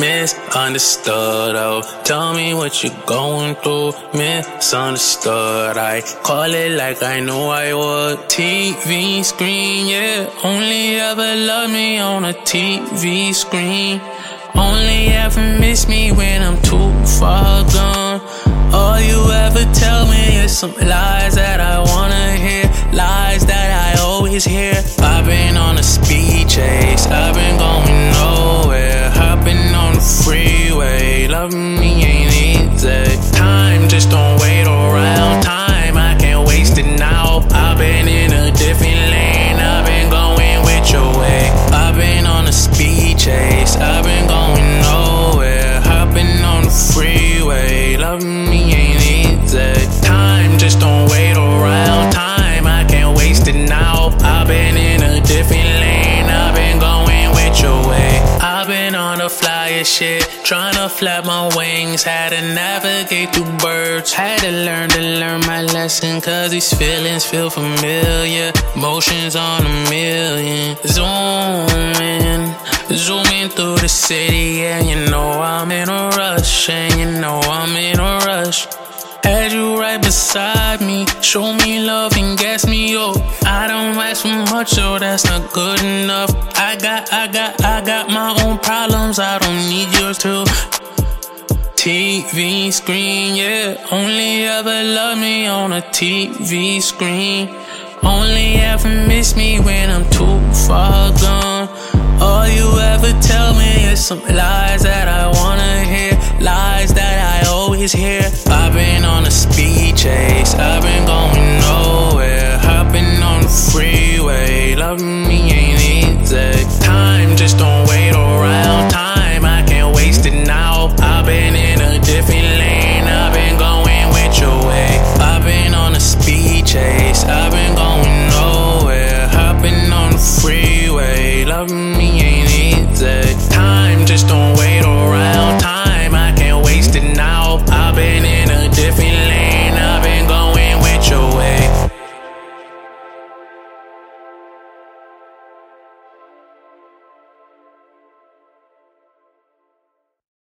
misunderstood. Oh, tell me what you're going through. Misunderstood. I call it like I knew I would. TV screen, yeah. Only ever love me on a TV screen. Only ever miss me when I'm too far gone. All you ever tell me is some lies that I wanna hear. Lies that I always hear. I've been on a speed freeway. Me ain't easy. Time just don't wait around. Time I can't waste it now. I've been in a different lane. I've been going with your way. I've been on a speed chase. I've been going nowhere. Hopping on the freeway. Love me the shit. Trying to flap my wings. Had to navigate through birds. Had to learn to learn my lesson. Cause these feelings feel familiar. Motions on a million. Zooming. Zooming through the city. And you know I'm in a rush. And you know I'm in a rush. Had you right beside me, show me love and gas me up. I don't ask for much, so that's not good enough. I got, I got, I got my own problems, I don't need yours too. TV screen, yeah. Only ever love me on a TV screen. Only ever miss me when I'm too far gone. All you ever tell me is some lies that I wanna hear. Lies that I always hear. I've been on a speed chase. I've been going nowhere. Hopping on the freeway. Loving me ain't easy. Time just don't Hopping